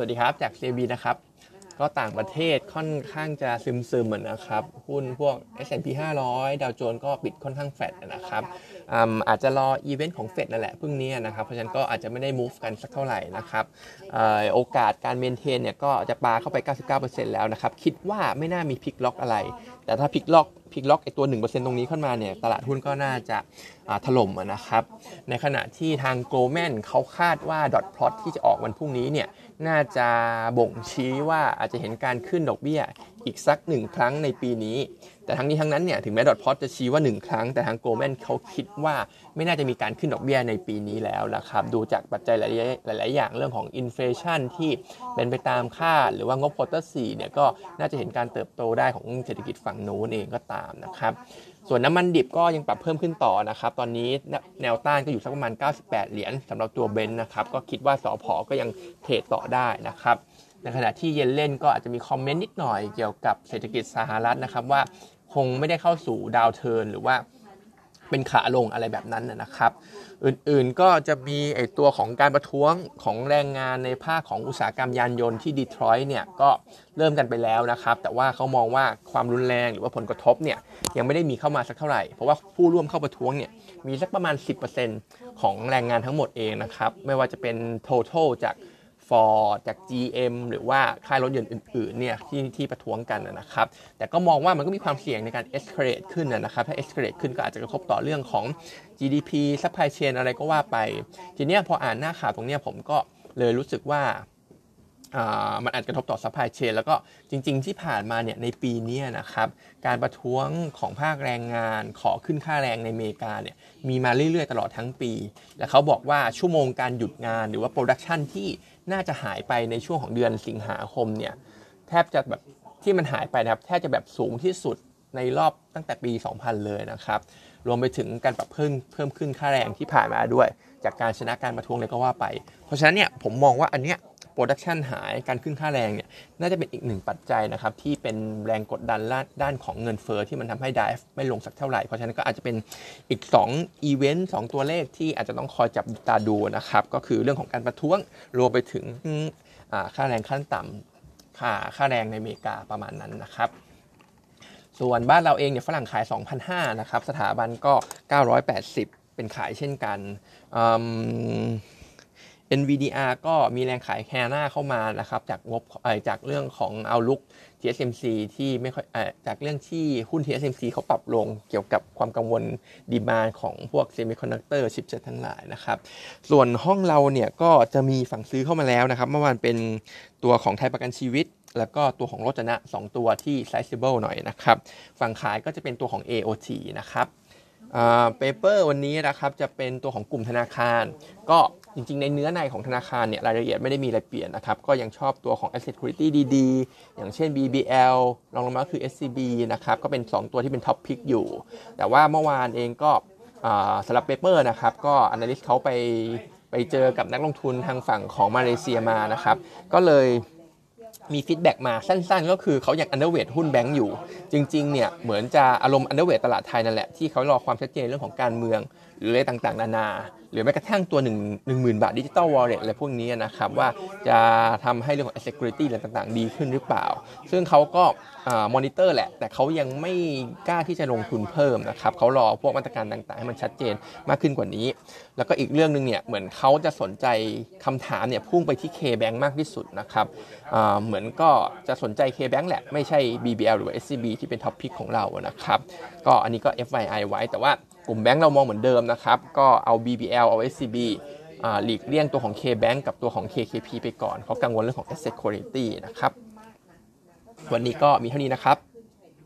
สวัสดีครับจาก CB นะครับ ก็ต่างประเทศค่อนข้างจะซึมๆเหมือนนะครับ หุ้นพวก S&P 500 ดาวโจนส์ก็ปิดค่อนข้างแฟดนะครับอืมอาจจะรออีเวนต์ของเฟดนั่นแหละพรุ่งนี้นะครับ เพราะฉะนั้นก็อาจจะไม่ได้ move กันสักเท่าไหร่นะครับอโอกาสการ maintain เนี่ยก็จะปาเข้าไป 99%แล้วนะครับ คิดว่าไม่น่ามีพลิกล็อกอะไร แต่ถ้าพลิกล็อกพลิกล็อกไอตัว 1%ตรงนี้ขึ้นมาเนี่ยตลาดหุ้นก็น่าจะถล่มนะครับ ในขณะที่ทาง Goldman เขาคาดว่า dot plot ที่จะออกวันพรุ่งนี้เนี่ยน่าจะบ่งชี้ว่าอาจจะเห็นการขึ้นดอกเบี้ยอีกสักหนึ่งครั้งในปีนี้ แต่ทั้งนี้ทั้งนั้นเนี่ยถึงแม้ dot plot จะชี้ว่า 1 ครั้ง แต่ทาง Goldman เขาคิดว่าไม่น่าจะมีการขึ้นดอกเบี้ยในปีนี้แล้วนะครับ ดูจากปัจจัยหลาย ๆ อย่างเรื่องของ inflation ที่เป็นไปตามคาดหรือว่างบ quarter 4เนี่ยก็น่าจะเห็นการเติบโตได้ของเศรษฐกิจฝั่งนู้นเองก็ตามนะครับส่วนน้ำมันดิบก็ยังปรับเพิ่มขึ้นต่อนะครับ ตอนนี้แนวต้านก็อยู่สักประมาณ 98 เหรียญสำหรับตัว Brent นะครับ ก็คิดว่าสอพอก็ยัง trade ต่อได้นะครับ ในขณะที่ Yellen ก็อาจจะมี comment นิดหน่อยเกี่ยวกับเศรษฐกิจสหรัฐนะครับว่าคงไม่ได้เข้าสู่ downturn หรือว่าเป็นขาลงอะไรแบบนั้นนะครับ อื่นๆก็จะมีไอตัวของการประท้วงของแรงงานในภาคของอุตสาหกรรมยานยนต์ที่ดีทรอยต์เนี่ยก็เริ่มกันไปแล้วนะครับ แต่ว่าเขามองว่าความรุนแรงหรือว่าผลกระทบเนี่ยยังไม่ได้มีเข้ามาสักเท่าไหร่ เพราะว่าผู้ร่วมเข้าประท้วงเนี่ยมีสักประมาณ 10%ของแรงงานทั้งหมดเองนะครับ ไม่ว่าจะเป็น total จาก Ford จาก GM หรือว่าค่ายรถยนต์อื่นๆเนี่ยที่ที่ประท้วงกันนะครับ แต่ก็มองว่ามันก็มีความเสี่ยงในการ escalate ขึ้นนะครับ ถ้า escalate ขึ้นก็อาจจะกระทบต่อเรื่องของ GDP supply chain อะไรก็ว่าไป ทีนี้พออ่านหน้าข่าวตรงนี้ผมก็เลยรู้สึกว่า มันอาจกระทบต่อ supply chain แล้วก็จริง ๆ ที่ผ่านมาเนี่ยในปีนี้นะครับการประท้วงของภาคแรงงานขอขึ้นค่าแรงในอเมริกาเนี่ยมีมาเรื่อย ๆ ตลอดทั้งปี และเขาบอกว่าชั่วโมงการหยุดงานหรือว่า production ที่น่าจะหายไปในช่วงของเดือนสิงหาคมเนี่ยแทบจะแบบที่มันหายไปนะครับแทบจะแบบสูงที่สุดในรอบตั้งแต่ปี 2000 เลยนะครับรวมไปถึงการปรับเพิ่มเพิ่มขึ้นค่าแรงที่ผ่านมาด้วย จากการชนะการประท้วงเลยก็ว่าไป เพราะฉะนั้นเนี่ยผมมองว่าอันเนี้ย production หายการขึ้นค่าแรงเนี่ยน่าจะเป็นอีกหนึ่งปัจจัยนะครับที่เป็นแรงกดดันด้านของเงินเฟ้อที่มันทำให้ดฟไม่ลงสักเท่าไหร่ เพราะฉะนั้นก็อาจจะเป็นอีก2 events ตัวเลขที่อาจจะต้องคอยจับตาดูนะครับก็คือเรื่องของการประท้วงรวมไปถึงค่าแรงขั้นต่ำค่าค่าแรงในอเมริกาประมาณนั้นนะครับส่วนบ้านเราเองเนี่ยฝรั่งขาย 2,500นะครับ สถาบันก็ 980 เป็นขายเช่นกัน NVDR ก็มีแรงขายแคหน้าเข้ามานะครับจากงบจากเรื่องของเอาลุก TSMC ที่ไม่ค่อยจากเรื่องที่หุ้น TSMC เขาปรับลงเกี่ยวกับความกังวล demand ของพวก semiconductor chipset ทั้งหลายนะครับ ส่วนห้องเราเนี่ยก็จะมีฝั่งซื้อเข้ามาแล้วนะครับ เมื่อวานเป็นตัวของไทยประกันชีวิต แล้วก็ตัวของโรจนะ 2 ตัวที่ sizable หน่อยนะครับ ฝั่งขายก็จะเป็นตัวของ AOT นะครับ paper วันนี้นะครับจะเป็นตัวของกลุ่มธนาคาร ก็ จริงๆ ในเนื้อในของธนาคารเนี่ยรายละเอียดไม่ได้มีอะไรเปลี่ยนนะครับ ก็ยังชอบตัวของ asset quality ดีๆ อย่างเช่น BBL รองลงมาคือ SCB นะครับ ก็เป็น 2 ตัวที่เป็น top pick อยู่ แต่ว่าเมื่อวานเองก็สำหรับ paper นะครับ ก็ analyst เขาไปไปเจอกับนักลงทุนทางฝั่งของมาเลเซียมานะครับ ก็เลย มี feedback มาสั้นๆ ก็คือเขาอยาก underweight หุ้นแบงก์อยู่ จริงๆเนี่ยเหมือนจะอารมณ์ underweight ตลาดไทยนั่นแหละ ที่เขารอความชัดเจนเรื่องของการเมือง หรืออะไรต่างๆ นานา หรือแม้กระทั่งตัว1 1 0,000 บาท digital wallet อะไรพวกนี้นะครับ ว่าจะทำให้เรื่องของ security อะไรต่างๆ ดีขึ้นหรือเปล่า ซึ่งเขาก็มอนิเตอร์แหละ แต่เขายังไม่กล้าที่จะลงทุนเพิ่มนะครับเขารอพวกมาตรการต่างๆ ให้มันชัดเจนมากขึ้นกว่านี้ แล้วก็อีกเรื่องหนึ่งเนี่ยเหมือนเขาจะสนใจคำถามเนี่ยพุ่งไปที่ K-Bank มากที่สุดนะครับเหมือนก็จะสนใจ K-Bank แหละ ไม่ใช่ BBL หรือ SCB ที่เป็นท็อปพิกของเรานะครับ ก็อันนี้ก็ FYI ไว้ แต่ว่ากลุ่มแบงก์เรามองเหมือนเดิมนะครับ ก็เอา BBL เอา SCB หลีกเลี่ยงตัวของ K-Bank กับตัวของ KKP ไปก่อน เพราะกังวลเรื่องของ asset quality นะครับ วันนี้ก็มีเท่านี้นะครับ